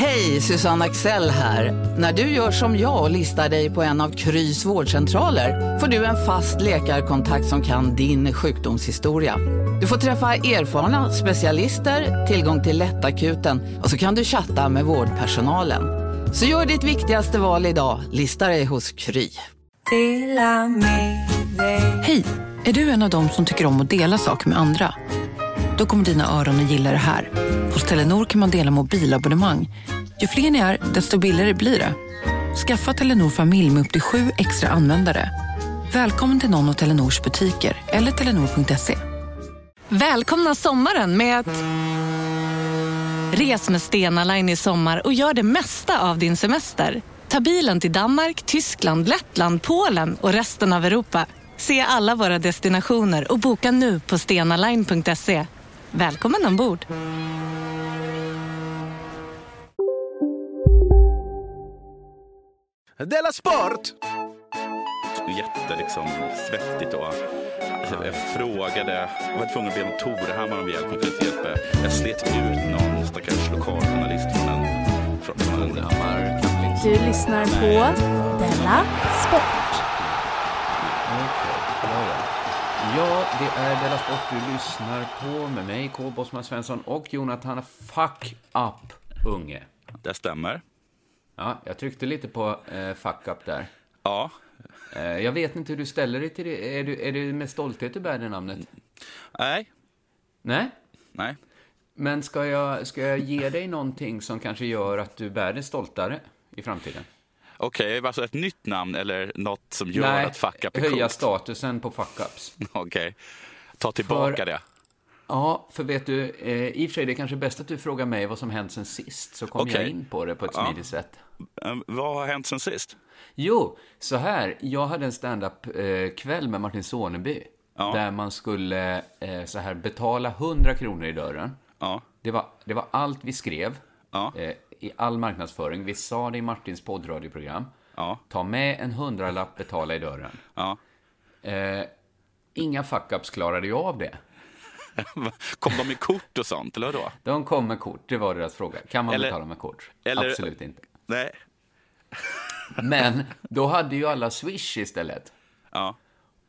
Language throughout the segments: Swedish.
Hej, Susanne Axel här. När du gör som jag och listar dig på en av Krys vårdcentraler får du en fast läkarkontakt som kan din sjukdomshistoria. Du får träffa erfarna specialister, tillgång till lättakuten och så kan du chatta med vårdpersonalen. Så gör ditt viktigaste val idag, listar dig hos Kry. Hej! Är du en av dem som tycker om att dela saker med andra? Då kommer dina öron att gilla det här. Hos Telenor kan man dela mobilabonnemang. Ju fler ni är, desto billigare blir det. Skaffa Telenor familj med upp till sju extra användare. Välkommen till någon av Telenors butiker eller telenor.se. Välkomna sommaren med att... Res med Stena Line i sommar och gör det mesta av din semester. Ta bilen till Danmark, Tyskland, Lettland, Polen och resten av Europa. Se alla våra destinationer och boka nu på stenaline.se. Välkommen ombord! Della Sport! Jätte liksom svettigt då. Jag frågade, jag var tvungen att be om Torhammar om hjälp, men kunde inte hjälpa. Jag slet ut någon stackars lokaljournalist från en... Från, från en Du lyssnar på Della Sport. Ja, det är Della Sport du lyssnar på med mig, K. Bosman Svensson och Jonathan Fuck Up Unge. Det stämmer. Ja, jag tryckte lite på eh, Fuck Up där. Ja. Eh, jag vet inte hur du ställer dig till det. Är, du, är det med stolthet du bär det namnet? Nej. Nej? Nej. Men ska jag, ska jag ge dig någonting som kanske gör att du bär det stoltare i framtiden? Okej, alltså ett nytt namn eller något som gör Nej, att fuck up är höja coolt? statusen på Fuck Ups. Okej. Ta tillbaka För- det. Ja, för vet du, eh, i och för sig det är kanske bäst att du frågar mig vad som hänt sen sist, så kommer jag Okej. in på det på ett Ja. smidigt sätt. Um, vad har hänt sen sist? Jo, så här. Jag hade en stand-up-kväll med Martin Soneby. Ja. Där man skulle eh, så här betala 100 kronor i dörren. Ja. Det var, det var allt vi skrev Ja. eh, i all marknadsföring. Vi sa det i Martins poddradioprogram. Ja. Ta med en hundralapp, betala i dörren. Ja. Eh, inga fuck-ups klarade ju av det. Kom de med kort och sånt, eller då? De kom med kort, det var deras fråga. Kan man Eller- betala med kort? eller- Absolut inte. Nej. Men då hade ju alla Swish istället. Ja.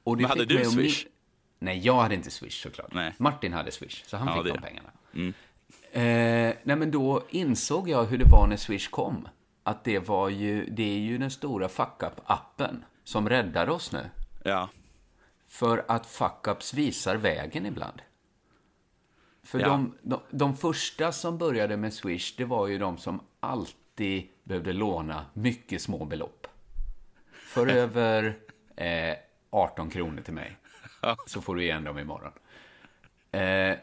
Och det Men hade du Swish? min- Nej, jag hade inte Swish såklart. Nej. Martin hade Swish, så han Ja, fick det- de pengarna. Eh, nej, men då insåg jag hur det var när Swish kom. Att det var ju, det är ju den stora fuck-up-appen som räddar oss nu. Ja. För att fuck-ups visar vägen ibland. För Ja. de, de, de första som började med Swish, det var ju de som alltid behövde låna mycket små belopp. För över eh, 18 kronor till mig. Så får du igen dem imorgon. Eh,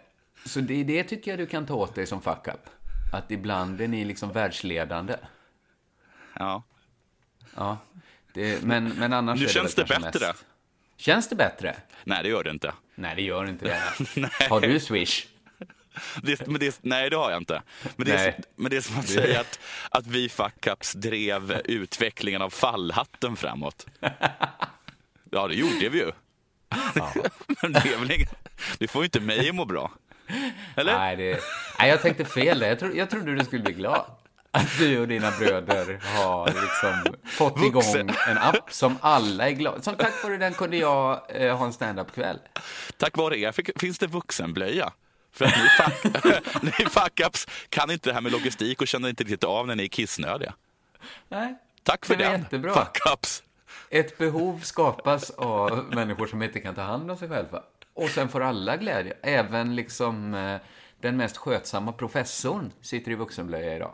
så det, det tycker jag du kan ta åt dig som fuck-up. Att ibland är ni liksom världsledande. Ja. Ja. Det, men, men annars Nu det känns det kanske bättre. Mest... Känns det bättre? Nej, det gör det inte. Nej, det gör inte det. Har du Swish? Det, men det, nej, det har jag inte. Men det, är, Nej. men det är som att säga att, att vi fuck-ups drev utvecklingen av fallhatten framåt. Ja, det gjorde vi ju. Men det, är väl inga, det får ju inte mig att må bra. Eller? Nej, det... Nej, jag tänkte fel där. Jag, tro... jag trodde du skulle bli glad. Att du och dina bröder har liksom fått Vuxen. igång en app som alla är glada Som tack vare den kunde jag eh, ha en stand-up-kväll. Tack vare er fick, finns det vuxenblöja. För att ni, fuck, ni fuck-ups kan inte det här med logistik och känner inte riktigt av när ni är kissnödiga. Nej. Tack för Det den, jättebra. fuck-ups. Ett behov skapas av människor som inte kan ta hand om sig själva. Och sen får alla glädje. Även liksom eh, den mest skötsamma professorn sitter i vuxenblöja idag.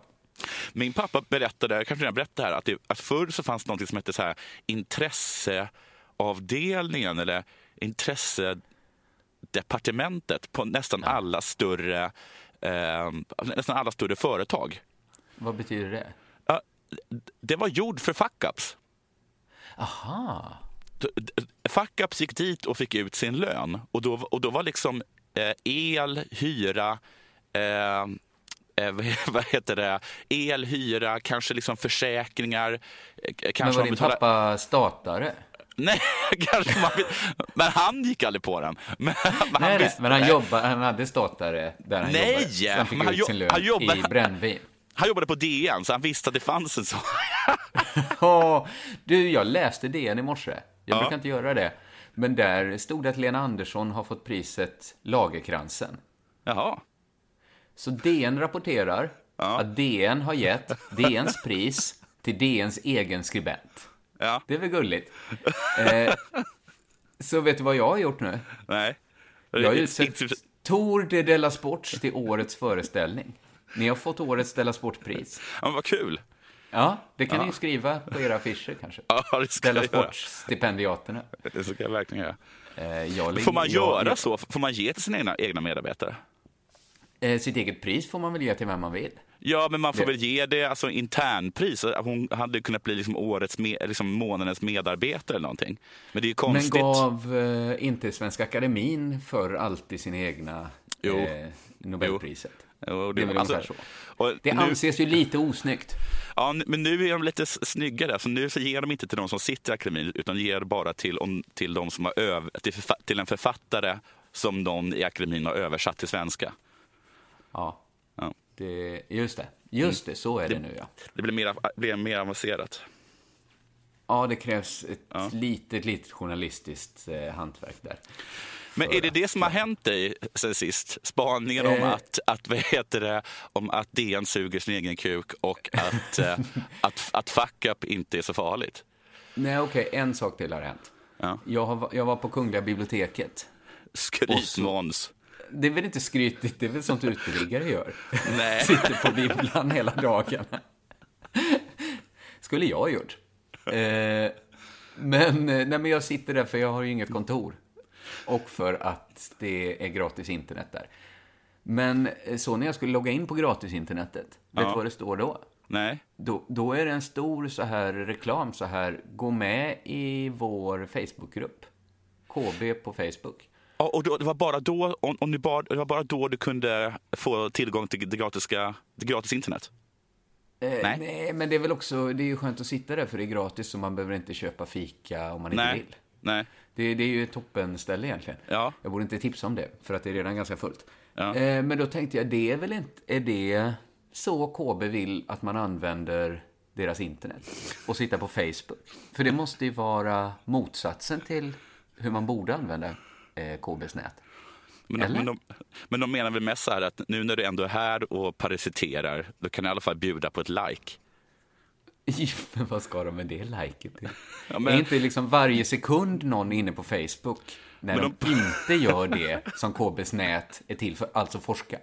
Min pappa berättade, jag kanske redan berättade här, att, det, att förr så fanns det något som hette så här intresseavdelningen eller intressedepartementet på nästan alla större eh, nästan alla större företag. Vad betyder det? Ja, det var gjord för fuck-ups. Aha. Fuck-ups gick dit och fick ut sin lön. Och då, och då var liksom eh, el, hyra, eh, eh, vad- heter det, el, hyra, kanske liksom försäkringar. eh, Men Kanske var man din betalar- pappa statare? Nej, kanske man vill... Men han gick aldrig på den. Men, men Nej, nej, visste- men han, jobba, han hade statare där han Nej, jobbade. Så han fick men han ut sin lön han jobbar- i brännvin. Han jobbade på DN, så han visste att det fanns en sån. Ja, du, jag läste DN i morse. Jag Ja. brukar inte göra det. Men där stod det att Lena Andersson har fått priset Lagerkransen. Jaha. Så DN rapporterar att DN har gett DNs pris till DNs egen skribent. Ja, Det är väl gulligt? Eh, så vet du vad jag har gjort nu? nej. Jag har utsett Tour de Della Sports till årets föreställning. Ni har fått årets Della Sport-pris. Ja, vad kul. Ja, det kan ni ju skriva på era affischer kanske. Ja, det ska Della jag göra. Sports-stipendiaterna. Det ska jag verkligen göra. Eh, jag Får man göra jag- så? Får man ge till sina egna, egna medarbetare? Eh, sitt eget pris får man väl ge till vem man vill. Ja, men man får Det- väl ge det alltså internpris. Hon hade kunnat bli liksom årets, med, liksom månadens medarbetare eller någonting. Men det är ju Men konstigt. gav eh, inte Svenska Akademin för alltid sina egna Jo. eh, Nobelpriset? Jo, Det är väl alltså- så. och Det nu, anses ju lite osnyggt. ja, men nu är de lite snyggare. Så nu så ger de inte till de som sitter i akademin utan ger bara till, om, till, de som har öv, till, till en författare som någon i akademin har översatt till svenska. Ja, Ja. det, just det. Just det, så är det nu ja. Det blir mer, blir mer avancerat. Ja, det krävs ett litet, litet journalistiskt eh, hantverk där. Men är det det som har hänt dig sen sist? Spaningen om Eh. att, att, vad heter det, om att DN suger sin egen kuk och att, eh, att, att fuck up inte är så farligt? Nej, okej, en sak till har hänt. Ja. Jag, har, jag var på Kungliga biblioteket. Och Skryt så- Måns. Det är väl inte skrytigt, det är väl sånt uteliggare gör. Nej. Sitter på bibblan hela dagen. Skulle jag ha gjort. Eh, men, nej, men jag sitter där för jag har ju inget kontor. Och för att det är gratis internet där. Men eh, så när jag skulle logga in på gratisinternetet, vet du vad det står då? Nej. då? Då är det en stor så här reklam så här, gå med i vår Facebookgrupp. KB på Facebook. Ja, Och då, det, var bara då, och, och nu bara, det var bara då du kunde få tillgång till det, gratiska, det gratis internet? Eh, Nej. nej. men det är väl också, det är ju skönt att sitta där för det är gratis så man behöver inte köpa fika om man inte Nej. vill. Nej. Det, det är ju ett toppenställe egentligen. Ja. Jag borde inte tipsa om det, för att det är redan ganska fullt. Ja. Eh, men då tänkte jag, det är väl inte, är det så KB vill att man använder deras internet? Och sitta på Facebook? För det måste ju vara motsatsen till hur man borde använda eh, KBs nät. Men de, men, de, men de menar väl mest så här att nu när du ändå är här och parasiterar, då kan du i alla fall bjuda på ett like. Men vad ska de med det liket till? Ja, men- Är inte liksom varje sekund någon inne på Facebook när Men de, inte gör det som KBs nät är till för, alltså forska?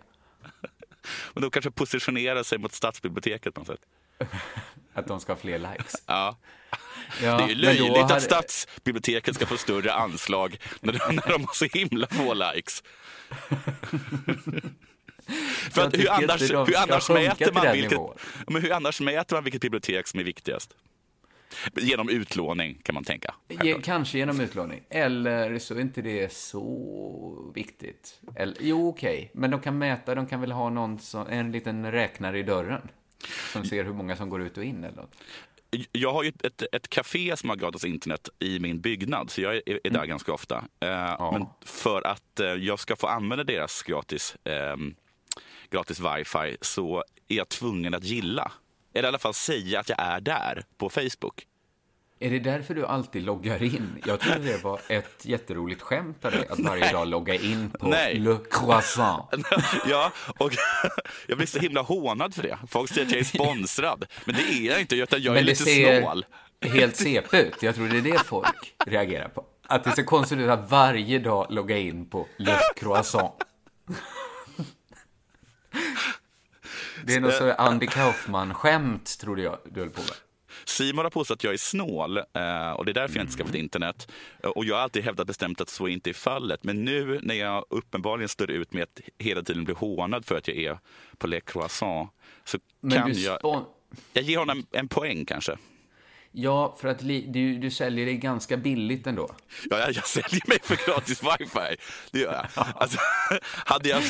Men de kanske positionerar sig mot stadsbiblioteket på något sätt. Att de ska ha fler likes? Ja. Ja, det är ju löjligt hade- att stadsbiblioteket ska få större anslag när de, när de har så himla få likes. För att hur annars, hur annars mäter man vilket, men hur annars mäter man vilket bibliotek som är viktigast? Genom utlåning kan man tänka. Ge, kanske genom utlåning. Eller så är inte det så viktigt. Eller, jo, okej. Men de kan mäta, de kan väl ha någon som, en liten räknare i dörren. Som ser hur många som går ut och in eller något. Jag har ju ett, ett, café som har gratis internet i min byggnad, så jag är, är där ganska ofta. Eh, Men för att eh, jag ska få använda deras gratis, ehm, gratis wifi så är jag tvungen att gilla, eller i alla fall säga att jag är där på Facebook. Är det därför du alltid loggar in? Jag trodde det var ett jätteroligt skämt av dig, att varje dag logga in på Nej. Le Croissant. ja, och jag blir så himla hånad för det. Folk säger att jag är sponsrad, men det är jag inte, utan jag är Men det lite ser snål. helt CP ut. Jag tror det är det folk reagerar på. Att det ser konstigt ut att varje dag logga in på Le Croissant. Det är något så Andy Kaufman-skämt, trodde jag du höll på med. Simon har påstått att jag är snål eh, och det är därför jag inte skaffat internet. Eh, Och jag har alltid hävdat bestämt att så inte är fallet. Men nu när jag uppenbarligen står ut med att hela tiden bli hånad för att jag är på Le Croissant så Men kan jag... Jag ger honom en poäng kanske. Ja, för att du, du säljer det ganska billigt ändå. Ja, jag, jag säljer mig för gratis wifi. Det gör jag. Alltså, hade jag...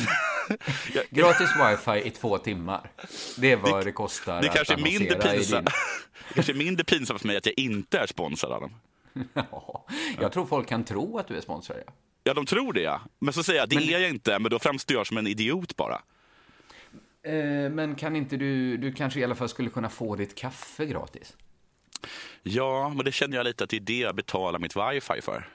jag Gratis wifi i två timmar. Det är vad det, kostar det att kanske är mindre annonsera pinsamt. din... Det kanske är mindre pinsamt för mig att jag inte är sponsrad av dem. Ja, jag tror folk kan tro att du är sponsrad. Ja. Ja, de tror det ja. Men så säger jag, det är jag inte, men då framstår jag som en idiot bara. Eh, men kan inte du, du kanske i alla fall skulle kunna få ditt kaffe gratis? Ja, men det känner jag lite att det är det jag betalar mitt wifi för.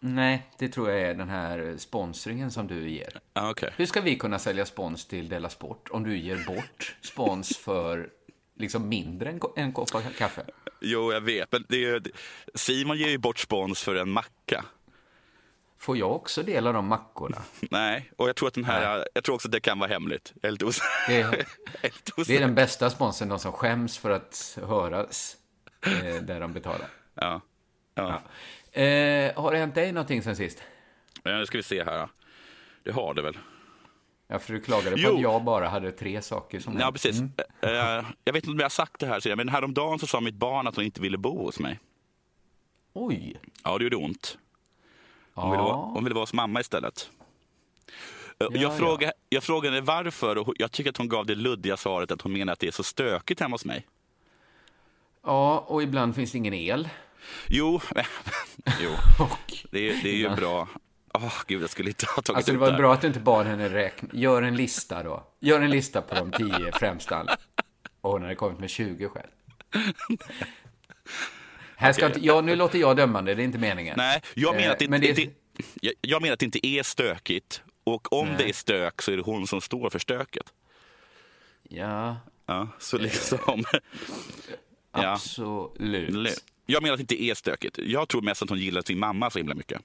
Nej, det tror jag är den här sponsringen som du ger. Ah, okay. Hur ska vi kunna sälja spons till Della Sport om du ger bort spons för liksom mindre än en kopp kaffe? Jo, jag vet, men det är, Simon ger ju bort spons för en macka. Får jag också dela de mackorna? Nej, och jag tror, att den här, jag tror också att det kan vara hemligt. Lite os- Det är, det är den bästa sponsen, de som skäms för att höras eh, där de betalar. Ja. Ja. Eh, har det hänt dig någonting sen sist? ja, nu ska vi se här. Det har det väl. Ja, för du klagade på Jo. att jag bara hade tre saker som Ja, precis. Eh, jag vet inte om jag har sagt det här, men häromdagen så sa mitt barn att hon inte ville bo hos mig. Oj! Ja, det gjorde ont. Hon ville, vara, Ja, hon ville vara hos mamma istället. Eh, Ja, jag, frågade, jag frågade varför och jag tycker att hon gav det luddiga svaret att hon menar att det är så stökigt hemma hos mig. ja, och ibland finns det ingen el. Jo, jo det, är- det är ju bra. Åh, gud, jag skulle inte ha tagit alltså det var här. bra att du inte bad henne räkna. Gör en lista då. Gör en lista på de tio främsta. Och hon hade kommit med 20 själv. Här ska inte, ja, nu låter jag dömande, det är inte meningen. Nej, jag menar, Eh, att det, men det- det, jag, jag menar att det inte är stökigt. Och om Nej. det är stök så är det hon som står för stöket. Ja, Ja, så liksom... Ja. absolut. Jag menar att det inte är stökigt. Jag tror mest att hon gillar sin mamma så himla mycket.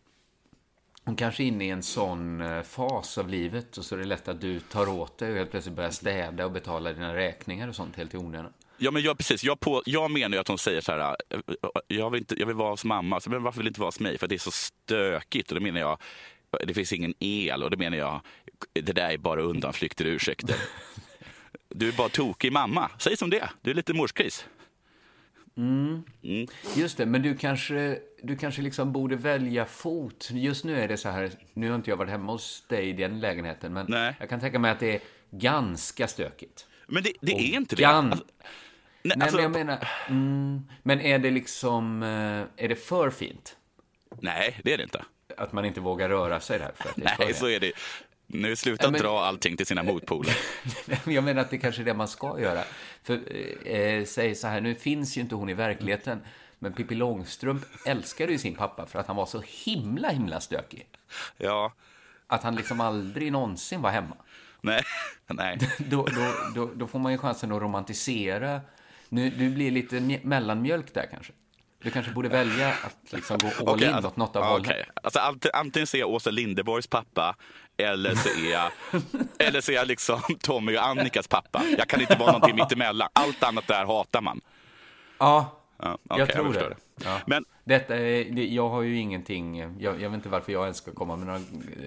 Hon kanske är inne i en sån eh, fas av livet och så är det lätt att du tar åt dig och helt plötsligt börjar städa och betala dina räkningar och sånt helt i onödan. Ja, men jag, precis. Jag, på, jag menar ju att hon säger så här, "Eh, jag vill, inte, jag vill vara hos mamma. Så, men varför vill du inte vara hos mig? För det är så stökigt. Och då menar jag, det finns ingen el. Och då menar jag, det där är bara undanflykter och ursäkter. Du är bara tokig mamma. Säg som det. Du är lite morskris. Just det, men du kanske, du kanske liksom borde välja fot. Just nu är det så här, nu har inte jag varit hemma hos dig i den lägenheten, men Nej. jag kan tänka mig att det är ganska stökigt. Men det, det är inte det. Gan- Alltså, nej, Nej, alltså, men jag menar, mm, men är det liksom, eh, är det för fint? nej, det är det inte. Att man inte vågar röra sig där för att det är Nej, så är det. Nu sluta men- dra allting till sina motpoler. Jag menar att det kanske är det man ska göra. För, eh, säg så här, nu finns ju inte hon i verkligheten, men Pippi Långstrump älskade ju sin pappa för att han var så himla, himla stökig. Ja, Att han liksom aldrig någonsin var hemma. nej, nej. Då, då, då, då får man ju chansen att romantisera. Nu, du blir lite mj- mellanmjölk där kanske. Du kanske borde välja att liksom gå all Okej, in alltså- åt något av hållen. okej. Alltså, ant- antingen ser jag Åsa Linderborgs pappa eller så är jag, eller så är jag liksom Tommy och Annikas pappa. Jag kan inte vara någonting mittemellan. Allt annat där hatar man. Ja, Ja, jag okej, tror förstår det. det. Ja. Men Detta det, jag har ju ingenting, jag, jag vet inte varför jag ens ska komma med några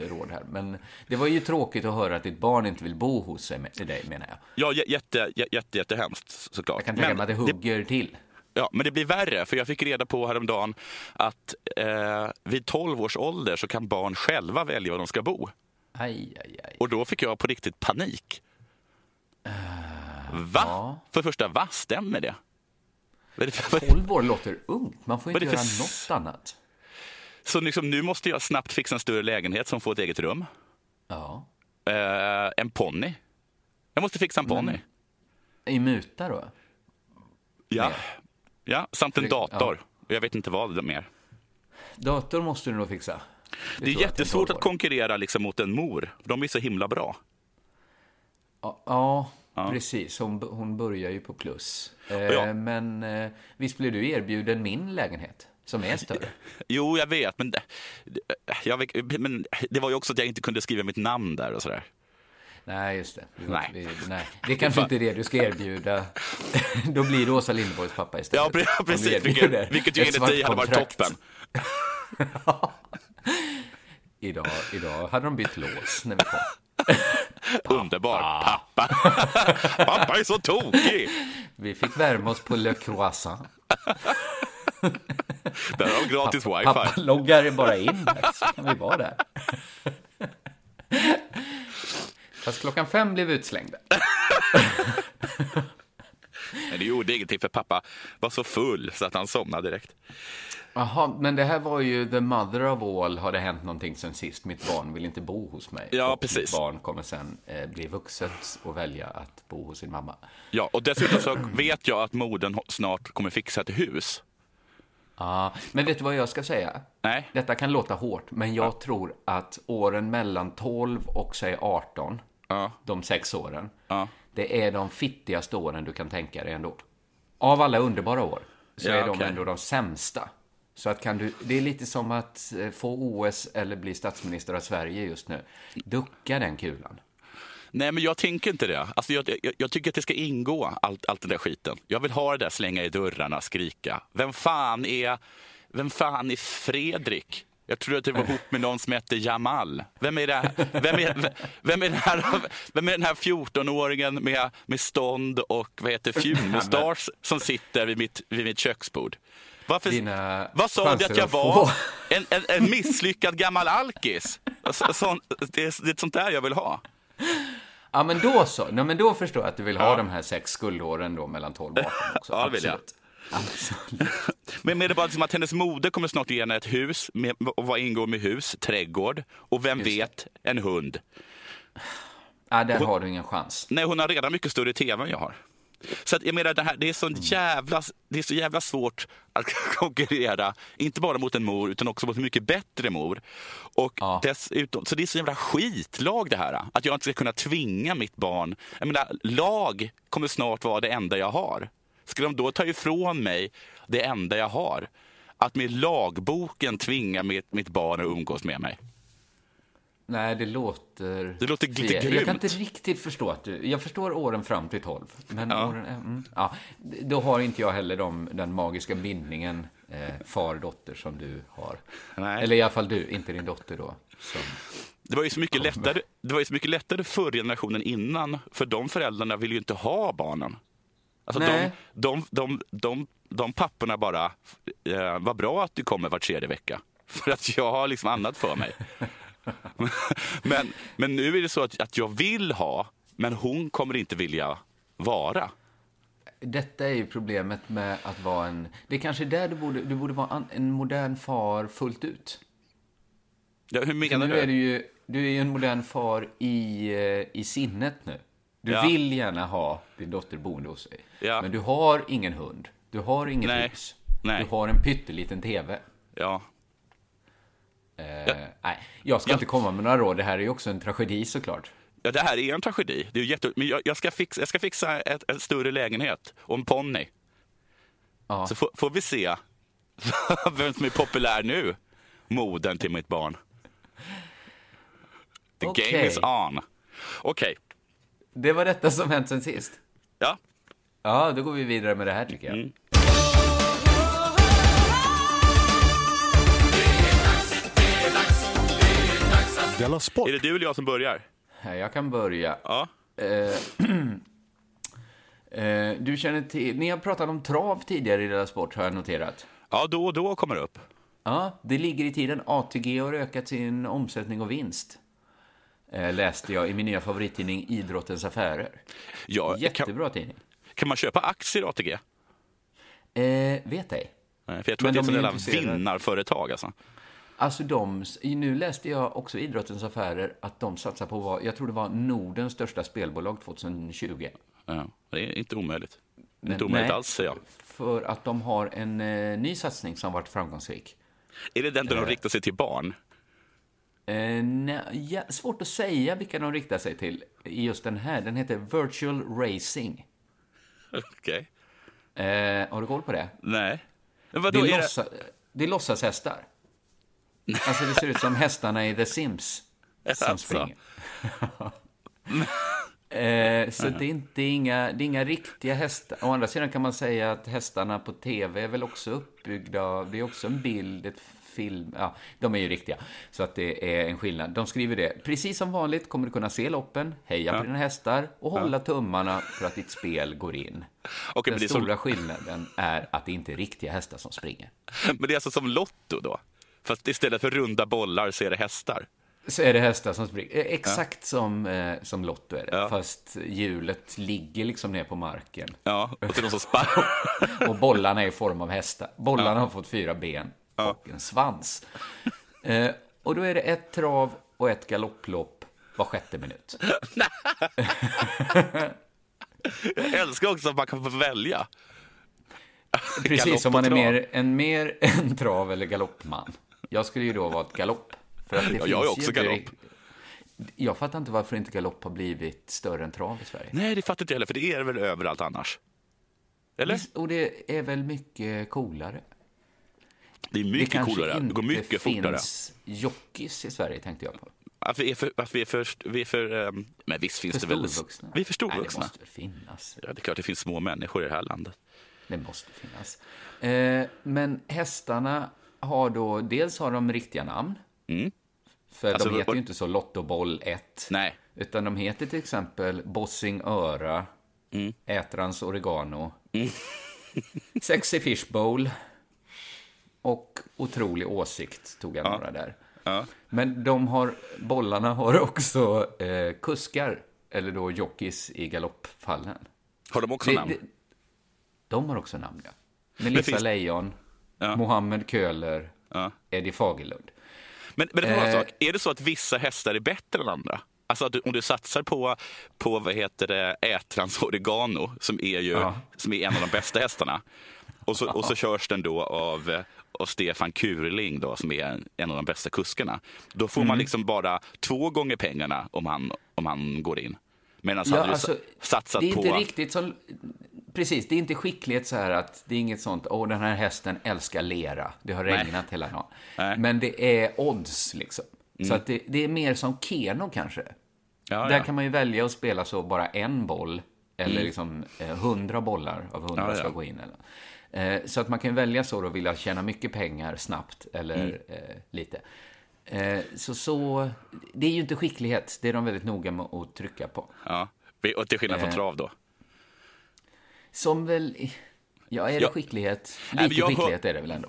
råd här, men det var ju tråkigt att höra att ditt barn inte vill bo hos dig, menar jag. ja, jä- jätte, jä- jätte, jättehemskt såklart. Jag kan tänka mig att det hugger till. Ja, men det blir värre, för jag fick reda på häromdagen att eh, vid 12 års ålder så kan barn själva välja var de ska bo. Aj, aj, aj. Och då fick jag på riktigt panik. Va? ja. För det första, va? Stämmer det? Vad är det för- 12 år låter ungt, man får inte är det göra för något annat. Så liksom, nu måste jag snabbt fixa en större lägenhet som får ett eget rum. Ja. Eh, en ponny. Jag måste fixa en ponny. I muta då? Ja. mer. ja, samt en det- dator. Och Jag vet inte vad mer. Dator måste du nog fixa. Det är tror jag jättesvårt att 12-åring. konkurrera liksom mot en mor. De är så himla bra. Ja, ja, precis. Hon, hon börjar ju på plus. Eh, Ja. Men eh, visst blir du erbjuden min lägenhet, som är större? Jo, jag vet, men det, jag, men det var ju också att jag inte kunde skriva mitt namn där och sådär. Nej, just det. Vi- Nej. Vi, nej. Det är kanske inte är det du ska erbjuda. Då blir det Åsa Linderborgs pappa istället. Ja, precis. Vilket, vilket ju enligt dig hade varit toppen. Idag, idag hade de bytt lås när vi kom. Underbar. Pappa. Pappa är så tokig. Vi fick värma oss på Le Croissant. Där har de gratis wifi. Pappa loggar bara in där, så kan vi vara där. Fast klockan fem blev utslängda. Men det gjorde ingenting för pappa var så full så att han somnade direkt. Jaha, men det här var ju the mother of all. Har det hänt någonting sen sist? Mitt barn vill inte bo hos mig. Ja, och precis. Mitt barn kommer sen eh, bli vuxet och välja att bo hos sin mamma. Ja, och dessutom så vet jag att modern snart kommer fixa ett hus. Ja, men vet du vad jag ska säga? Nej. Detta kan låta hårt, men jag tror att åren mellan 12 och säg 18, Ja. de sex åren, Ja. det är de fittigaste åren du kan tänka dig ändå. Av alla underbara år, så Ja, är de okej. ändå de sämsta. Så att kan du, det är lite som att eh, få OS eller bli statsminister av Sverige just nu. Ducka den kulan. Nej, men jag tänker inte det. Alltså, jag, jag, jag tycker att det ska ingå, allt, allt den där skiten. Jag vill ha det där slänga i dörrarna, skrika. Vem fan är, vem fan är Fredrik? Jag tror att det var ihop med någon som hette Jamal. Vem är, det, vem är, vem är, den, här, vem är den här 14-åringen med, med stånd och vad heter fjunmustasch som sitter vid mitt, vid mitt köksbord? Varför, Dina vad sa du att jag att var? En, en, en misslyckad gammal alkis? Så, sån, det, är, det är sånt där jag vill ha. Ja, men då så. Nej, men då förstår jag att du vill ha Ja. de här sex skuldåren då mellan 12 och 18 också. Ja, det vill jag. Absolut. Men är det bara liksom att hennes moder kommer snart ge henne ett hus, med, och vad ingår med hus? Trädgård och vem vet, en hund. Ja, där har du ingen chans. Nej, hon har redan mycket större tv än jag har. Så att jag menar, det, här, det, är så jävla, det är så jävla svårt att konkurrera, inte bara mot en mor, utan också mot en mycket bättre mor. Och Ja. dessutom, så det är så jävla skitlag det här. Att jag inte ska kunna tvinga mitt barn. Jag menar, lag kommer snart vara det enda jag har. Ska de då ta ifrån mig det enda jag har? Att med lagboken tvinga mitt, mitt barn att umgås med mig. Nej, det låter... Det låter lite Jag kan grymt. inte riktigt förstå att du... Jag förstår åren fram till 12. Men Ja. åren... Mm, ja, då har inte jag heller de, den magiska bindningen eh, far-dotter som du har. Nej. Eller i alla fall du, inte din dotter då. Som, Det var ju så mycket lättare, det var ju så mycket lättare förr generationen innan, för de föräldrarna vill ju inte ha barnen. Alltså de, Nej. de, de, de, de papporna bara, eh, vad bra att du kommer var tredje vecka. För att jag har liksom annat för mig. men, men nu är det så att, att jag vill ha, men hon kommer inte vilja vara. detta är ju problemet med att vara en... Det är kanske där du borde... Du borde vara en modern far fullt ut. Ja, hur menar nu är du? du ju... Du är ju en modern far i, eh, i sinnet nu. Du Ja. vill gärna ha din dotter boende hos sig. Ja. Men du har ingen hund. Du har inget Nej. hus. Nej. Du har en pytteliten TV. Ja. Eh, Nej, jag ska inte komma med några råd. Det här är ju också en tragedi såklart. ja, det här är en tragedi. Det är jätte... Men jag, jag, ska fixa, jag ska fixa ett, en större lägenhet och en ponny. Ja. Så får, får vi se vem som är populär nu. Modern till mitt barn. The Okej. game is on. Okej, Det var detta som hänt sen sist. ja. Ja, då går vi vidare med det här tycker jag. Mm. Della Sport! Är det du eller jag som börjar? Här, Jag kan börja. Ja. Eh, eh, du känner till... Ni har pratat om trav tidigare i Della Sport, har jag noterat. Ja, då och då kommer det upp. Ja, det ligger i tiden. ATG har ökat sin omsättning och vinst. Eh, läste jag i min nya favorittidning Idrottens Affärer. Ja, kan, Jättebra tidning. kan man köpa aktier i ATG? Eh, vet ej. Nej, för jag tror Men att det är de intresserade. vinnarföretag. Alltså. Alltså de, nu läste jag också i Idrottens Affärer att de satsar på vad, jag tror det var Nordens största spelbolag 2020. Ja, det är inte omöjligt. Det Men inte omöjligt nej. alls, säger jag. För att de har en eh, ny satsning som varit framgångsrik. Är det den där de riktar sig till barn? Eh, nej, ja, svårt att säga vilka de riktar sig till i just den här. Den heter Virtual Racing. Okej. Eh, har du koll på det? Nej. Men Det vadå, är, är det... lossa, det är låtsashästar. Alltså det ser ut som hästarna i The Sims. Som Alltså. springer. eh, så det är inte inga, det är inga riktiga hästar. Å andra sidan kan man säga att hästarna på tv är väl också uppbyggda det är också en bild, ett film, ja, de är ju riktiga. Så att det är en skillnad. De skriver det, precis som vanligt kommer du kunna se loppen, heja på dina hästar och hålla tummarna för att ditt spel går in. Okej, Den är som, stora skillnaden är att det inte är riktiga hästar som springer. men det är alltså som Lotto då? Fast istället för runda bollar så är det hästar. så är det hästar som springer. Eh, Exakt som, eh, som Lotto är det. Ja. Fast hjulet ligger liksom ner på marken. Ja, och det någon som sparkar. Och bollarna är i form av hästar. Bollarna har fått fyra ben och en svans. Eh, och då är det ett trav och ett galopplopp var sjätte minut. Jag älskar också att man kan få välja. Precis som Galopp man är mer, en mer en trav eller galoppman. Jag skulle ju då vara ett galopp. För att det Ja, jag är också inte galopp. Jag fattar inte varför inte galopp har blivit större än trav i Sverige. Nej, det fattar inte jag heller, för det är det väl överallt annars? Eller? Och det är väl mycket coolare. Det är det mycket kanske coolare. Det går inte mycket fortare. finns jockeys i Sverige, tänkte jag på. Att vi är för... Att vi är för, vi är för um, men visst finns För det väl... storvuxna. Vi är för Nej, det storvuxna. måste väl finnas. Ja, det är klart det finns små människor i det här landet. Det måste finnas. Eh, men hästarna har då, dels har de riktiga namn. Mm. För Alltså, de heter ju inte så Lottoboll 1. Nej. Utan de heter till exempel Bossing Öra, Mm. Ätrans Oregano, Sexy Fish Bowl och Otrolig Åsikt tog jag några där. Ja. Men de har, bollarna har också eh, kuskar, eller då jockeys i galoppfallen. Har de också Det- namn? det- de har också namn, ja. Melissa finns- Lejon, Ja. Mohammed Köhler, Ja. Eddie Fagerlund. Men, men det en Eh. sak. Är det så att vissa hästar är bättre än andra? Alltså att du, om du satsar på, på vad heter det, Ätrans Oregano, som är ju Ja. som är en av de bästa hästarna. Och så, och så körs den då av, av Stefan Kurling då, som är en, en av de bästa kuskarna. Då får Mm. man liksom bara två gånger pengarna om han, om han går in. Medan Ja, hade du alltså, sa- satsat det är på... inte riktigt som... Precis, det är inte skicklighet så här att det är inget sånt, åh den här hästen älskar lera, det har Nej. regnat hela dagen. Nej. Mm. Men det är odds liksom. Så att det, det är mer som Keno kanske. ja, Där ja. Mm. kan man ju välja att spela så bara en boll, eller liksom eh, hundra bollar av hundra Ja, ja. ska gå in. Eller. Eh, så att man kan välja så då, vilja tjäna mycket pengar snabbt eller Mm. eh, lite. Eh, så, så, det är ju inte skicklighet, det är de väldigt noga med att trycka på. Ja. Och till skillnad från Eh, trav då. Som väl... Ja, är det Ja. skicklighet? Men Lite har- skicklighet är det väl ändå.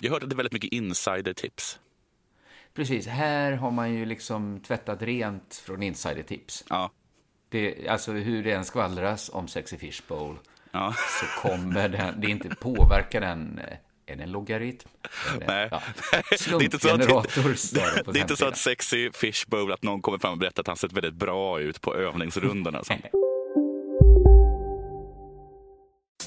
Jag har hört att det är väldigt mycket insider-tips. Precis, här har man ju liksom tvättat rent från insidertips. Ja. Det, alltså hur det än skvallras om Sexy Fish Bowl Ja. så kommer den, det inte påverkar den, eh, är det en logaritm? Det- Nej. Ja. Det är inte så att, det på det är inte så att sexy fishbowl, att någon kommer fram och berättar att han sett väldigt bra ut på övningsrundorna.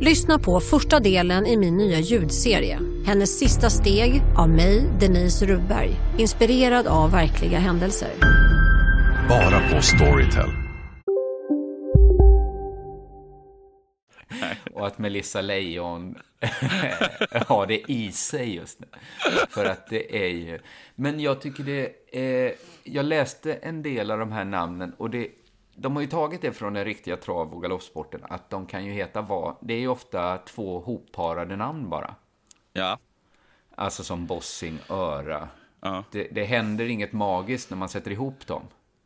Lyssna på första delen i min nya ljudserie. Hennes sista steg av mig, Denise Rubberg. Inspirerad av verkliga händelser. Bara på Storytel. Och att Melissa Lejon har det i sig just nu. För att det är ju... Men jag tycker det är... Jag läste en del av de här namnen och det... De har ju tagit det från den riktiga trav och galoppsporten, att de kan ju heta vad... Det är ju ofta två hopparade namn bara. Ja. Alltså som Bossing, Öra. Ja. Det, det händer inget magiskt när man sätter ihop dem.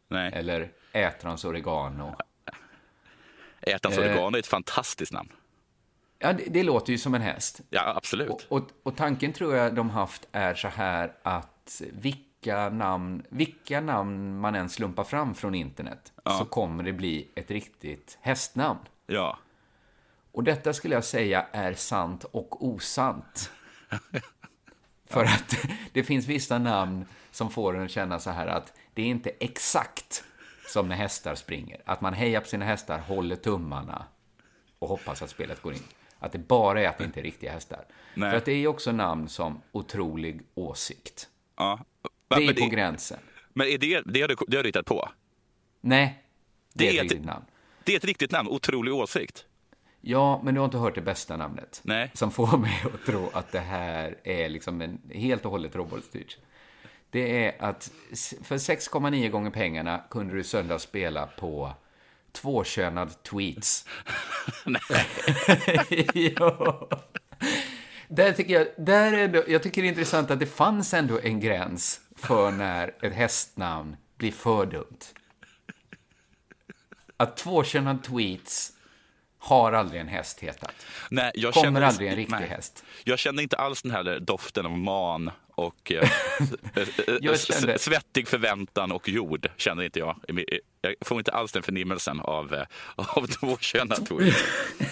Nej. Eller Ätrans Oregano. Ätans Eh. oregano är ett fantastiskt namn. Ja, det, det låter ju som en häst. Ja, absolut. Och, och, och tanken tror jag de haft är så här att vilka namn, vilka namn man än slumpar fram från internet så kommer det bli ett riktigt hästnamn. Ja. Och detta skulle jag säga är sant och osant. För att det finns vissa namn som får en att känna så här att det är inte exakt som när hästar springer. Att man hejar på sina hästar, håller tummarna. och hoppas att spelet går in. Att det bara är att det inte är riktiga hästar. Nej. För att det är också namn som otrolig åsikt. Ja. Det är på gränsen. Men är det, det, har du, det har du hittat på? Nej, det, Det är ett riktigt namn. Det är ett riktigt namn, otrolig åsikt. Ja, men du har inte hört det bästa namnet. Nej. Som får mig att tro att det här är liksom en helt och hållet robotstyrt. Det är att för 6,9 gånger pengarna kunde du i söndags spela på tvåkönad tweets. ja. Där tycker jag, där är det, jag tycker det är intressant att det fanns ändå en gräns för när ett hästnamn blir för dumt. Att tvåkönad tweets har aldrig en häst hetat. Nej, jag Kommer känner, aldrig en riktig nej. häst. Jag kände inte alls den här doften av man och eh, s- kände- svettig förväntan och jord. Känner inte jag. Jag får inte alls den förnimmelsen av, eh, av tvåkönad tweet.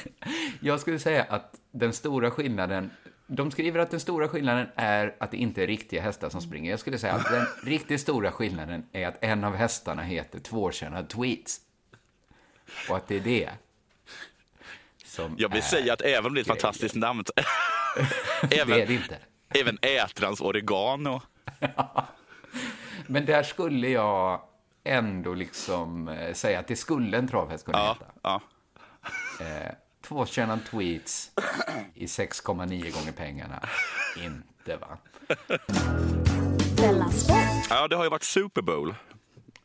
Jag skulle säga att den stora skillnaden, de skriver att den stora skillnaden är att det inte är riktiga hästar som springer. Jag skulle säga att den riktigt stora skillnaden är att en av hästarna heter tvåkönad tweets. Och att det är det som Jag vill säga att även om det är ett grejen. fantastiskt namn, Det är det även, inte. även ätrans oregano. Men där skulle jag ändå liksom eh, säga att det skulle en travhäst kunna Ja, heta. ja. Tvåkönad tweets i 6,9 gånger pengarna. Inte va? Ja, det har ju varit Super Bowl.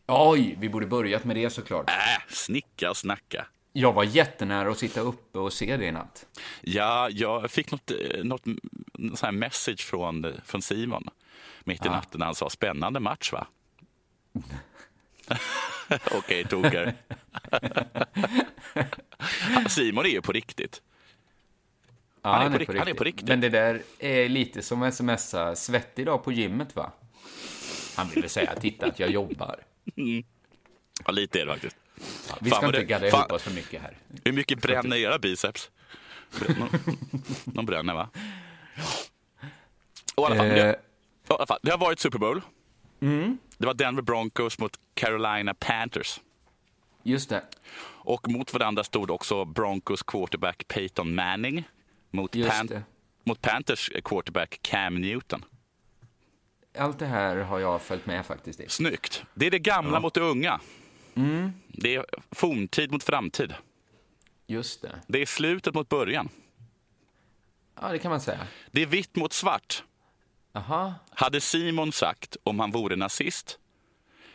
Oj, vi borde börjat med det såklart. Äh, snicka och snacka. Jag var jättenära att sitta uppe och se det i natt. Ja, jag fick något, eh, något sån här message från, eh, från Simon mitt i natten. Han sa spännande match va? Okej, toker. Simon är ju på riktigt. Ja, Han är på rikt- han är på riktigt. Men det där är lite som att smsa svettig idag på gymmet va? Han ville säga, titta att jag jobbar. Ja, lite är det faktiskt. Ja, vi Fan, ska inte det- gadda ihop oss för mycket här. Hur mycket bränner era biceps? Någon, någon bränner va? Och i alla fall, Eh. det, i alla fall, det har varit Super Bowl. Det var Denver Broncos mot Carolina Panthers. Just det. Och mot varandra stod också Broncos quarterback Peyton Manning mot, Pan- mot Panthers quarterback Cam Newton. Allt det här har jag följt med faktiskt i. Snyggt. Det är det gamla mot det unga. Mm. Det är forntid mot framtid. Just det. Det är slutet mot början. Ja, det kan man säga. Det är vitt mot svart. Aha. Hade Simon sagt om han vore nazist?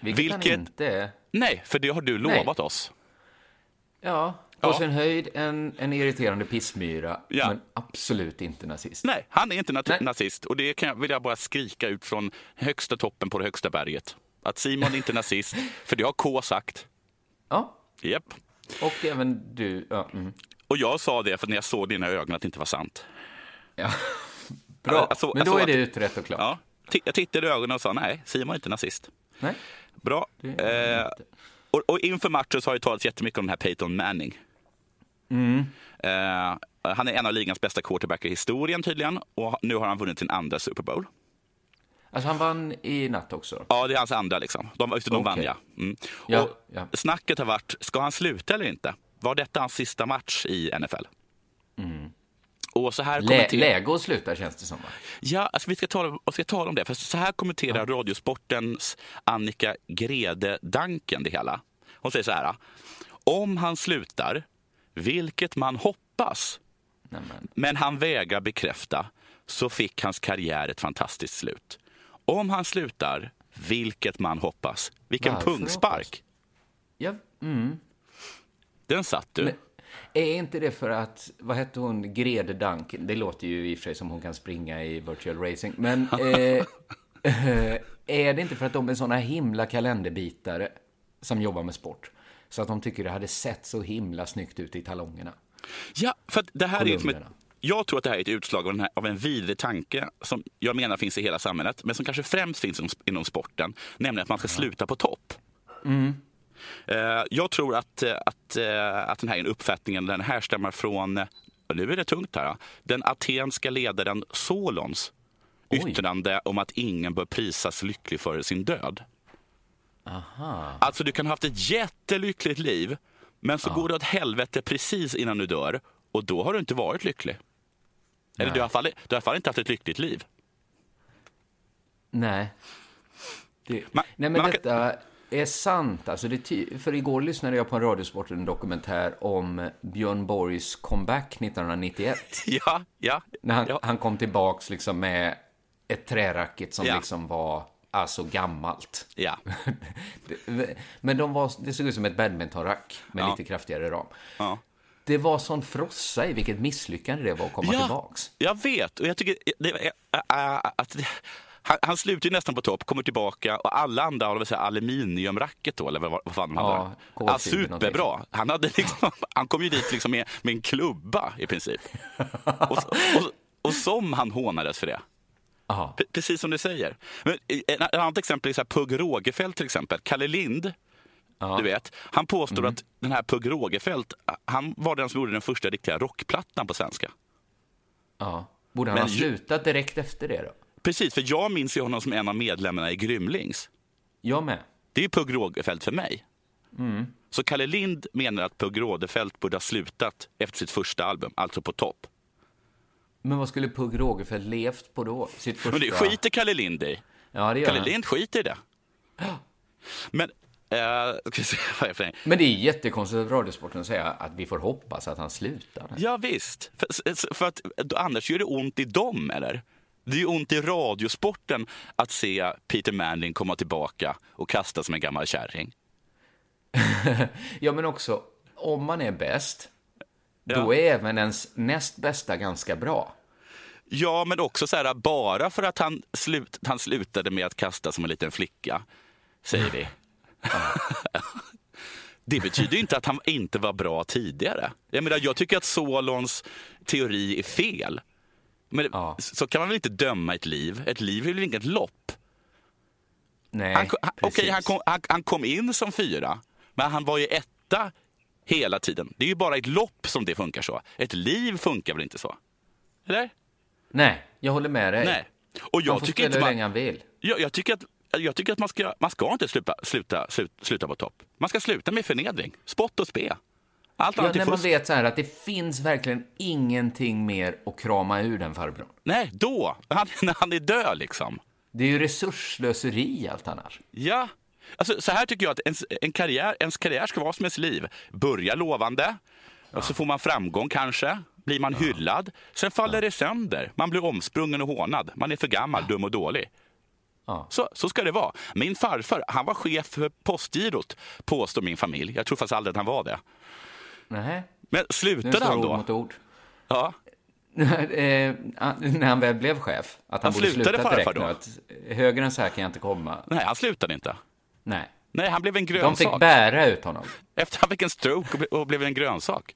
Vilket, han Vilket- inte är. Nej, för det har du Nej. lovat oss. Ja, på Ja. sin höjd en, en irriterande pissmyra, Ja. men absolut inte nazist. Nej, han är inte nat- Nej. nazist. Och det kan, vill jag bara skrika ut från högsta toppen på det högsta berget. Att Simon är inte nazist, för det har K sagt. Ja, Japp. och även du. Ja, mm. Och jag sa det för när jag såg dina ögon att det inte var sant. ja. Bra, såg- men då såg är det utrett och klart. Ja. Jag tittade i ögonen och sa nej, Simon är inte nazist. Nej, Bra. Eh, och, och inför matchen så har det talats jättemycket om den här Peyton Manning. Mm. Eh, han är en av ligans bästa quarterbackar i historien tydligen. Och nu har han vunnit sin andra Super Bowl. Alltså han vann i natt också. Ja, det är hans andra liksom. De, de Okej. vann ja. Mm. Ja, och ja. Snacket har varit, ska han sluta eller inte? Var detta hans sista match i NFL? Och så här. Lä, läge att sluta känns det som va? Ja, alltså vi ska tala, vi ska tala om det. För så här kommenterar Radiosportens Annika Grede Danken det hela. Hon säger så här. Om han slutar, vilket man hoppas, Nej, men, han vägrar bekräfta, så fick hans karriär ett fantastiskt slut. Om han slutar, vilket man hoppas. Vilken Varför pungspark. ja, mm. Den satt du. Men är inte det för att, vad hette hon, Grede Danken? Det låter ju i och för sig som hon kan springa i virtual racing. Men eh, eh, är det inte för att de är såna himla kalenderbitare som jobbar med sport? Så att de tycker det hade sett så himla snyggt ut i talongerna. Ja, för att det här är som ett, Kolumnerna. jag tror att det här är ett utslag av, här, av en vidrig tanke som jag menar finns i hela samhället, men som kanske främst finns inom, inom sporten, nämligen att man ska sluta på topp. Eh, Jag tror att, eh, att, eh, att den här uppfattningen den härstammar från, eh, nu är det tungt här, den atenska ledaren Solons Oj. yttrande om att ingen bör prisas lycklig före sin död. Aha. Alltså du kan ha haft ett jättelyckligt liv, Men så går det åt helvete precis innan du dör och då har du inte varit lycklig. Eller du har, fall, du har i alla fall inte haft ett lyckligt liv. Nej. Det, Man- nej, men man kan- detta är sant. Alltså det, för igår lyssnade jag på en Radiosporten dokumentär om Björn Borgs comeback 1991. Ja, ja. När han, ja. han kom tillbaks liksom med ett träracket som Ja. liksom var alltså gammalt. ja. Men de var, det såg ut som ett badmintonrack med Ja. lite kraftigare ram. ja. Det var sån frossa i vilket misslyckande det var att komma Ja, tillbaks. jag vet. Och jag tycker det, äh, äh, att det, han, han slutar nästan på topp, kommer tillbaka och alla andra har väl aluminiumracket då, eller vad, vad fan de Ja, hade. Ja, superbra. Han, hade liksom, han kom ju dit liksom med, med en klubba i princip. Och, och, och som han hånades för det. Aha. Precis som du säger. Men, ett annat exempel är så här, Pugh Rogefeldt till exempel. Kalle Lind, du vet, han påstår att den här Pugh Rogefeldt, han var den som gjorde den första riktiga rockplattan på svenska. Ja. Borde han Men ha slutat direkt efter det då? Precis, för jag minns ju honom som en av medlemmarna i Grymlings. Jag med. Det är ju Pugh Rogefeldt för mig. Så Kalle Lind menar att Pugh Rogefeldt borde ha slutat efter sitt första album, alltså på topp. Men vad skulle Pugh Rogefeldt levt på då? Sitt första... Men det skiter Kalle Lind i. Ja, det gör Kalle han. Lind skiter i det. Men, en? Men det är jättekonstigt att Radiosporten säger att vi får hoppas att han slutar. Ja, visst. För, för att annars gör det ont i dem, eller? Det är ju ont i radiosporten att se Peter Manling komma tillbaka och kasta som en gammal kärring. Ja, men också, om man är bäst, Ja. då är även ens näst bästa ganska bra. Ja, men också så här, bara för att han, slut, han slutade med att kasta som en liten flicka, säger vi. Det betyder inte att han inte var bra tidigare. Jag menar, jag tycker att Solons teori är fel. Men Ja. så kan man väl inte döma ett liv? Ett liv är väl inget lopp? Nej, Han, han, okej, han, kom, han, han kom in som fyra, men han var ju etta hela tiden. Det är ju bara ett lopp som det funkar så. Ett liv funkar väl inte så? Eller? Nej, jag håller med dig. Nej. Och jag får tycker spela inte hur man, länge han vill. jag, jag tycker att, jag tycker att man ska, man ska inte sluta, sluta, sluta, sluta på topp. Man ska sluta med förnedring, spott och spe. Allt Ja, när man vet så här att det finns verkligen ingenting mer att krama ur den farbrorn. Nej, då, han, när han är död liksom. Det är ju resursslöseri allt annars. Ja, alltså, så här tycker jag att ens, en karriär, ens karriär ska vara som ens liv. Börja lovande, och så får man framgång kanske, blir man hyllad. Sen faller det sönder, man blir omsprungen och hånad. Man är för gammal, dum och dålig. Ja. Så, så ska det vara. Min farfar, han var chef för Postgirot, påstår min familj. Jag tror faktiskt aldrig att han var det. Nej, Men slutade han ord då? mot ord. Ja. Eh, när han väl blev chef, att han, Han borde slutade sluta direkt då? nu. Att högre än så här kan jag inte komma. Nej, han slutade inte. Nej. Nej, han blev en De grönsak. fick bära ut honom. Efter han fick en stroke och ble- och blev en grönsak.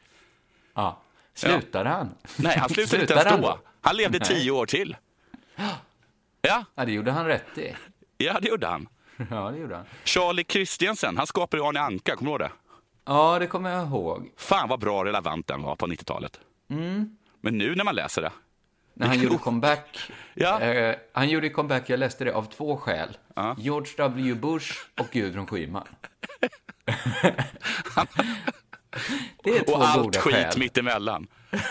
Ja. Slutade han? Nej, han slutade inte Slutade ens han då. Han levde Nej. tio år till. Ja, Ja, det gjorde han rätt i. ja, det gjorde han. Ja, det gjorde han. Charlie Christiansen, han skapade Arne Anka, kommer du ihåg det? Ja, det kommer jag ihåg. Fan vad bra relevant den var på 90-talet. Mm. Men nu när man läser det. När han gjorde comeback. Ja. Eh, han gjorde comeback, jag läste det, av två skäl. Ja. George W. Bush och Gudrun Schyman. det är två Och allt goda skit skäl. mittemellan.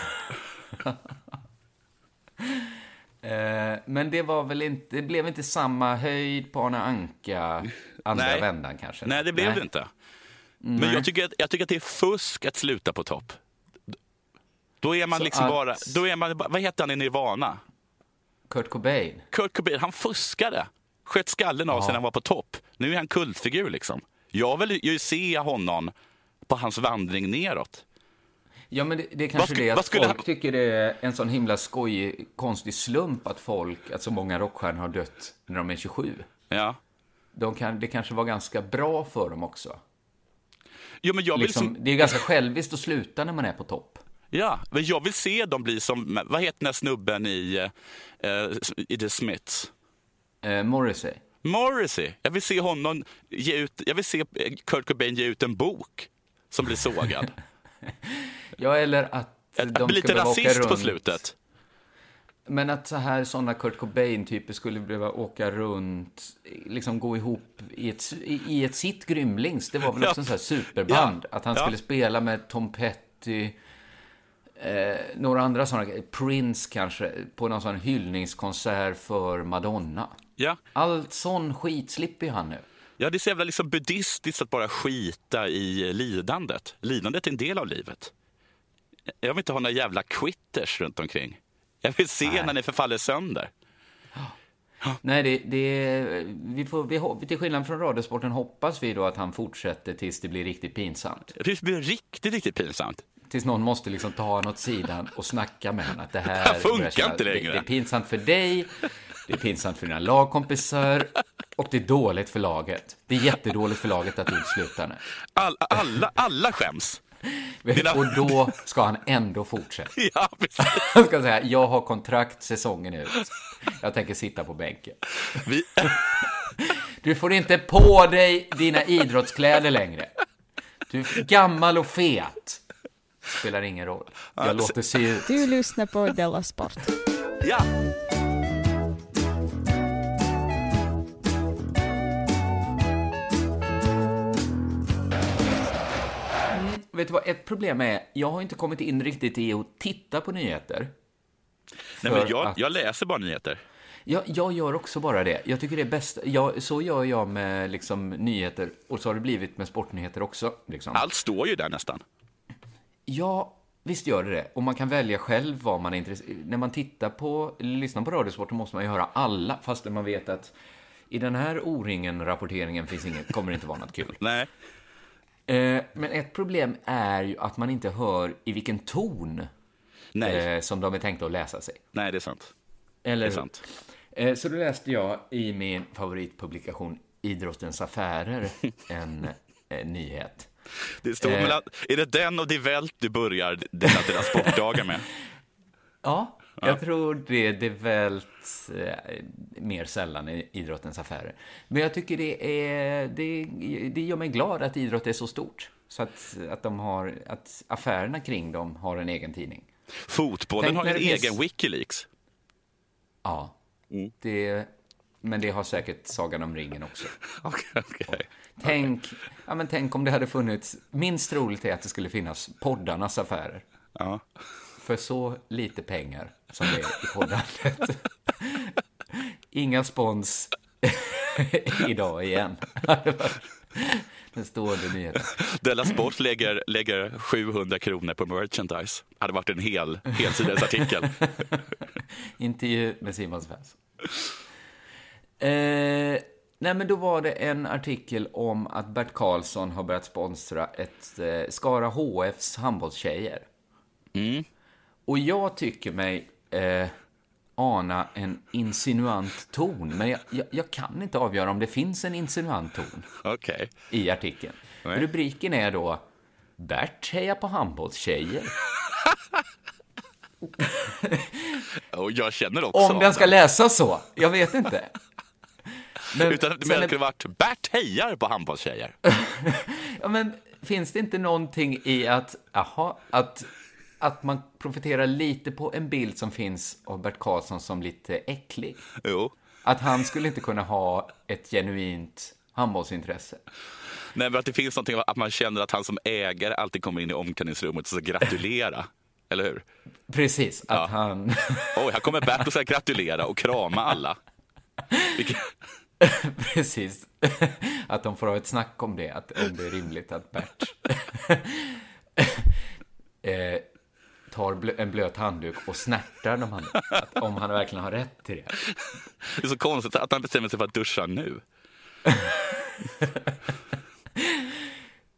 Eh, men det var väl inte, det blev inte samma höjd på Arne Anka andra Nej. vändan kanske? Nej, det blev det inte. Men jag tycker, att, jag tycker att det är fusk att sluta på topp. Då är man Så liksom att- bara, då är man, vad heter han i Nirvana? Kurt Cobain. Kurt Cobain, han fuskade. Sköt skallen av sig när han var på topp. Nu är han kultfigur liksom. Jag vill ju se honom på hans vandring neråt. Ja, men det, det är kanske det att folk han- tycker det är en sån himla skojig, konstig slump att folk, att så många rockstjärnor har dött när de är 27. Ja. De kan, det kanske var ganska bra för dem också. Jo, men jag vill Liksom, som, det är ganska själviskt att sluta när man är på topp. ja, men jag vill se dem bli som, vad heter den här snubben i, eh, i The Smiths? Eh, Morrissey. Morrissey. Jag vill se honom ge ut, jag vill se eh, Kurt Cobain ge ut en bok som blir sågad. Ja, eller att de Bli ska lite rasist på slutet. Men att så här sådana Kurt Cobain-typer skulle behöva åka runt, liksom gå ihop i ett, i, i ett sitt Grymlings, det var väl också en sån här superband. Ja. Att han Ja. skulle spela med Tom Petty, eh, några andra sådana, Prince kanske, på någon sån hyllningskonsert för Madonna. Ja. Allt sån skit slipper han nu. Ja, det är så jävla liksom buddhistiskt att bara skita i lidandet. Lidandet är en del av livet. Jag vill inte ha några jävla quitters runt omkring. Jag vill se Nej. när ni förfaller sönder. Nej, det, det, vi får, vi, till skillnad från Radiosporten hoppas vi då att han fortsätter tills det blir riktigt pinsamt. Det blir riktigt, riktigt pinsamt. Tills någon måste liksom ta honom åt sidan och snacka med honom att det här... Det här funkar kännas- inte längre. Det, det är pinsamt för dig, det är pinsamt för dina lagkompisar och det är dåligt för laget. Det är jättedåligt för laget att du slutar nu. All, alla, alla skäms. Dina- Och då ska han ändå fortsätta. Ja, precis. Han ska säga, jag har kontrakt säsongen ut. Jag tänker sitta på bänken. Vi, Du får inte på dig dina idrottskläder längre. Du är gammal och fet. Spelar ingen roll. Jag låter se ut. Du lyssnar på Della Sport. ja. Vet du vad ett problem är? Jag har inte kommit in riktigt i att titta på nyheter. Nej, men jag, att- jag läser bara nyheter. Jag, jag gör också bara det. Jag tycker det är bäst. Jag, så gör jag med liksom, nyheter och så har det blivit med sportnyheter också. Liksom. Allt står ju där nästan. Ja, visst gör det det. Och man kan välja själv vad man är intresserad När man tittar på, lyssnar på Radiosporten måste man ju höra alla, fast man vet att i den här O-ringen-rapporteringen finns inget, kommer det inte vara något kul. Nej. Eh, men ett problem är ju att man inte hör i vilken ton Nej. eh, som de är tänkta att läsa sig. Nej, det är sant. Eller Det är sant. Eh, Så då läste jag i min favoritpublikation Idrottens Affärer en nyhet. Det Eh. mellan, är det den och Die Welt du börjar dina, dina sportdagar med? Ja, jag tror det, det är väl eh, mer sällan i idrottens affärer. Men jag tycker det är, det, det gör mig glad att idrott är så stort. Så att, att, de har, att affärerna kring dem har en egen tidning. Fotbollen Tänk har en egen finns- Wikileaks. Ja, det, men det har säkert Sagan om ringen också. Okej, okej. Tänk, ja, men tänk om det hade funnits, minst troligt är att det skulle finnas poddarnas affärer. Ja. För så lite pengar som det är i poddandet. Inga spons idag igen. Den stående nyheten. Della Sport lägger, lägger 700 kronor på merchandise. hade varit en hel helsidesartikel. Intervju med Simon Svensson. Eh, nej, men då var det en artikel om att Bert Karlsson har börjat sponsra ett eh, Skara HFs handbollstjejer. Och jag tycker mig eh, ana en insinuant ton, men jag, jag, jag kan inte avgöra om det finns en insinuant ton Okej. i artikeln. Nej. Rubriken är då Bert hejar på handbollstjejer. Och jag känner också Om den ska läsas så, jag vet inte. Men Utan det är- skulle varit Bert hejar på handbollstjejer. Ja, men finns det inte någonting i att, aha, att, att man profiterar lite på en bild som finns av Bert Karlsson som lite äcklig? Jo. Att han skulle inte kunna ha ett genuint handbollsintresse. Nej, men att det finns någonting att man känner att han som ägare alltid kommer in i omklädningsrummet och ska gratulera. Eller hur? Precis, att han... Oj, här kommer Bert och ska gratulera och krama alla. Vilket... Precis. Att de får ha ett snack om det, att om det är rimligt att Bert eh, tar en blöt handduk och snärtar de. Att, om han verkligen har rätt till det. Det är så konstigt att han bestämmer sig för att duscha nu.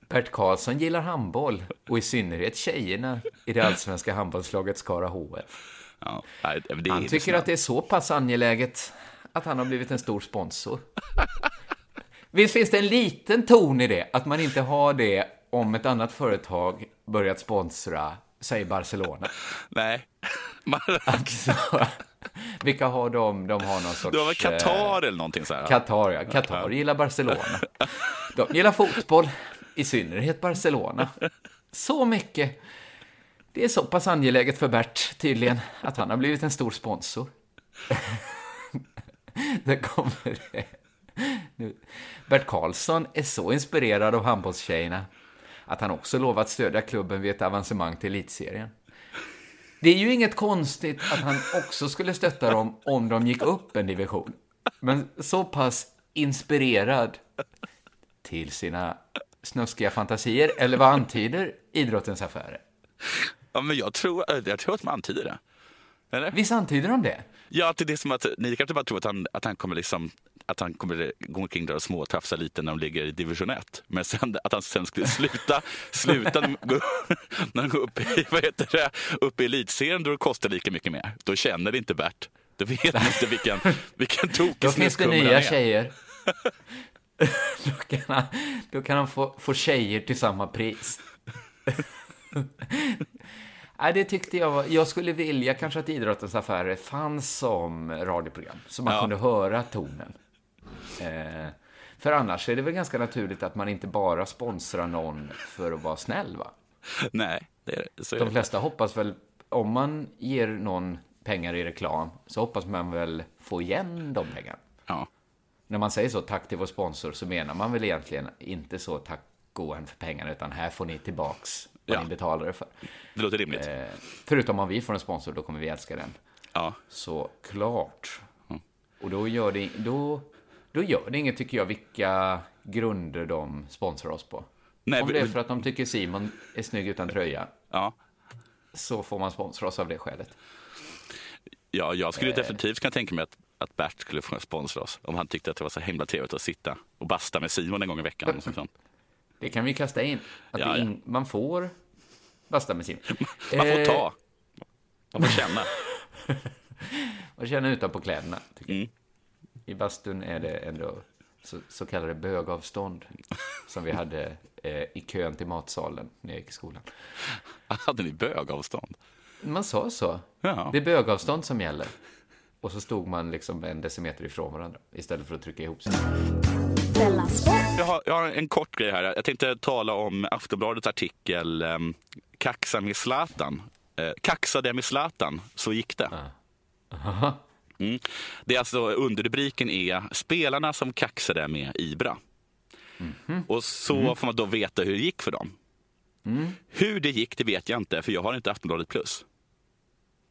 Bert Karlsson gillar handboll och i synnerhet tjejerna i det allsvenska handbollslaget Skara HF. Ja, Han tycker att det är så pass angeläget att han har blivit en stor sponsor. Visst finns det en liten ton i det, att man inte har det om ett annat företag börjat sponsra, säg Barcelona. Nej. Alltså, vilka har de? De har någon sorts... Det var väl eh, Qatar eller någonting så här? Qatar, ja. Qatar gillar Barcelona. De gillar fotboll, i synnerhet Barcelona. Så mycket. Det är så pass angeläget för Bert, tydligen, att han har blivit en stor sponsor. Där kommer det. Nu. Bert Karlsson är så inspirerad av handbollstjejerna att han också lovat stödja klubben vid ett avancemang till elitserien. Det är ju inget konstigt att han också skulle stötta dem om de gick upp en division. Men så pass inspirerad till sina snuskiga fantasier, eller vad antyder idrottens affärer? Ja, men jag tror, jag tror att man antyder det. Eller? Visst antyder de det? Ja, att det är som att ni kanske bara tror att han, att han kommer liksom att han kommer gå omkring där och småtafsa lite när de ligger i division 1. Men sen, att han sen skulle sluta, sluta när han går upp i, vad heter det, upp i elitserien då det kostar lika mycket mer. Då känner det inte Bert. Då vet man inte vilken, vilken tokig Då finns det nya tjejer. då kan han, då kan han få, få tjejer till samma pris. Nej, det tyckte jag var, Jag skulle vilja kanske att Idrottens Affärer fanns som radioprogram, så man ja. kunde höra tonen. Eh, för annars är det väl ganska naturligt att man inte bara sponsrar någon för att vara snäll, va? Nej, det är det. Så De flesta hoppas väl, om man ger någon pengar i reklam, så hoppas man väl få igen de pengarna. Ja. När man säger så, tack till vår sponsor, så menar man väl egentligen inte så, tack gåen för pengarna, utan här får ni tillbaks vad ja. ni betalar det för. Det låter rimligt. Eh, förutom om vi får en sponsor, då kommer vi älska den. Ja. Så klart. Mm. Och då gör, det, då, då gör det inget, tycker jag, vilka grunder de sponsrar oss på. Nej, om det är för att de tycker Simon är snygg utan tröja, ja. så får man sponsra oss av det skälet. Ja, jag skulle eh. definitivt kunna tänka mig att, att Bert skulle få sponsra oss om han tyckte att det var så himla trevligt att sitta och basta med Simon en gång i veckan. sånt. Det kan vi kasta in. Att ja, in, man får basta med Simon. Man får ta. Man får känna. man känner utanpå kläderna. Mm. I bastun är det ändå så, så kallade bögavstånd som vi hade eh, i kön till matsalen när jag gick i skolan. Hade ni bögavstånd? Man sa så. Ja. Det är bögavstånd som gäller. Och så stod man liksom en decimeter ifrån varandra istället för att trycka ihop sig. Jag har, jag har en kort grej här. Jag tänkte tala om Aftonbladets artikel um, Kaxa med Zlatan. Uh, kaxade med Zlatan, så gick det. Uh. Mm. Det är alltså underrubriken är Spelarna som kaxade med Ibra. Mm -hmm. Och så mm. får man då veta hur det gick för dem. Mm. Hur det gick, det vet jag inte, för jag har inte Aftonbladet plus.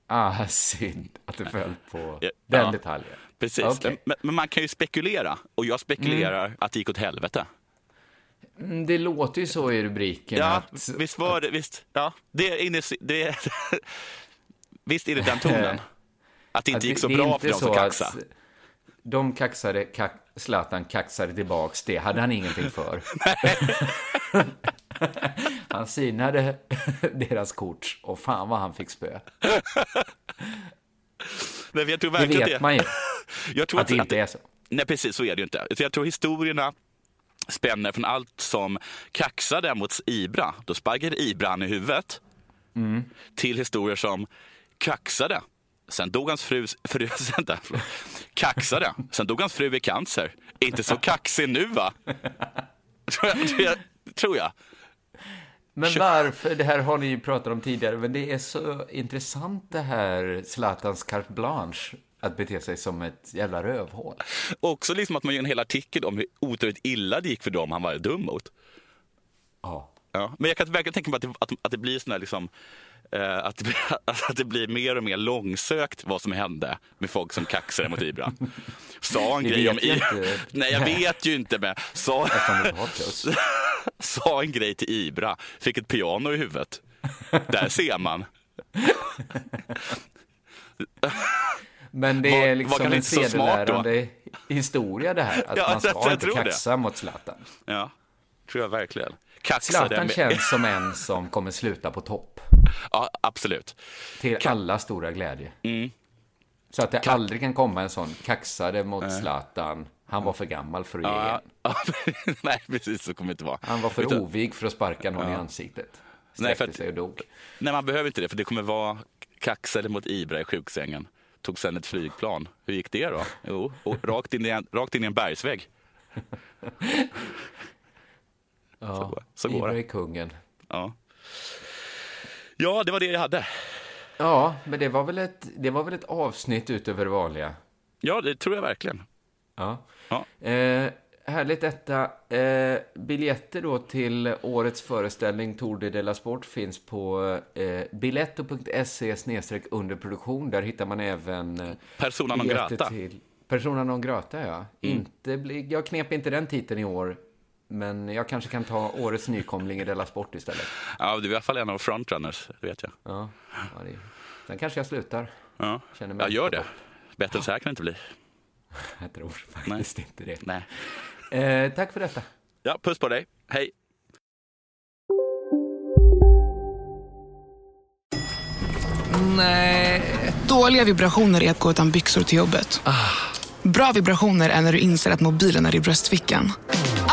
Ah, synd att du föll på ja, den detaljen. Precis, okay. men, men, man kan ju spekulera. Och jag spekulerar mm. att det gick åt helvete. Mm, det låter ju så i rubriken. Ja, att, visst var det. Visst, ja, det är inne, det är, visst är det den tonen. Att det inte att gick så det, bra för dem som kaxade. De kaxade, kax, Zlatan kaxade tillbaks, det hade han ingenting för. han synade deras kort och fan vad han fick spö. Nej, jag tror verkligen det vet man ju. Jag tror att, det inte är så. Nej, precis så är det ju inte. Så jag tror historierna spänner från allt som kaxade mot Ibra, då sparkade Ibra han i huvudet, mm. till historier som kaxade. Sen dog hans fru, fru vänta, kaxade. Sen dog hans fru i cancer. Inte så kaxig nu va? tror jag. Tror jag, tror jag. Men varför, det här har ni ju pratat om tidigare, men det är så intressant det här Zlatans carte blanche att bete sig som ett jävla rövhål. Också liksom att man gör en hel artikel om hur otroligt illa det gick för dem han var dum mot. Ja. Ja. Men jag kan verkligen tänka mig att det, att, att det blir sån här liksom, eh, att, det, att det blir mer och mer långsökt vad som hände med folk som kaxade mot Ibra. Sa en grej om Ibra. Nej, jag vet ju inte. Men sa, sa en grej till Ibra, fick ett piano i huvudet. Där ser man. Men det är liksom en sedelärande historia det här. Att ja, man ska inte kaxa det. mot Zlatan. Ja, tror jag verkligen. Kaxa Zlatan känns som en som kommer sluta på topp. Ja, absolut. Till Ka alla stora glädje. Mm. Så att det Ka aldrig kan komma en sån kaxade mot Zlatan. Han var för gammal för att ge igen. Nej, precis så kommer det inte vara. Han var för Utan... ovig för att sparka någon ja. i ansiktet. Sträckte Nej, för att... sig och dog. Nej, man behöver inte det, för det kommer vara kaxade mot Ibra i sjuksängen tog sen ett flygplan. Hur gick det då? Jo, rakt, in i en, rakt in i en bergsvägg. ja, så, så går det. är kungen. Ja. Ja, det var det jag hade. Ja, men det var väl ett, det var väl ett avsnitt utöver det vanliga? Ja, det tror jag verkligen. Ja. Ja. Eh, härligt detta. Eh, biljetter då till årets föreställning Tour de la Sport finns på eh, biletto.se underproduktion. Där hittar man även eh, Persona non grata. Till Persona non grata, ja. Mm. Inte bli, jag knep inte den titeln i år, men jag kanske kan ta årets nykomling i Della Sport istället. Ja, du är i alla fall en av frontrunners, det vet jag. Ja, ja det, sen kanske jag slutar. Ja, Känner mig ja gör det. Bättre än så här kan det inte bli. Jag tror faktiskt inte det. Nej. Eh, tack för detta. Ja, puss på dig. Hej. Nej. Dåliga vibrationer är att gå utan byxor till jobbet. Bra vibrationer är när du inser att mobilen är i bröstfickan.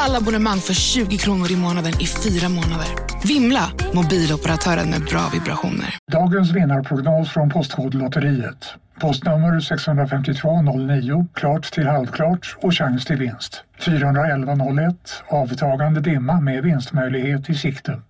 Alla abonnemang för 20 kronor i månaden i fyra månader. Vimla! Mobiloperatören med bra vibrationer. Dagens vinnarprognos från Postkodlotteriet. Postnummer 65209, klart till halvklart och chans till vinst. 41101, avtagande dimma med vinstmöjlighet i sikte.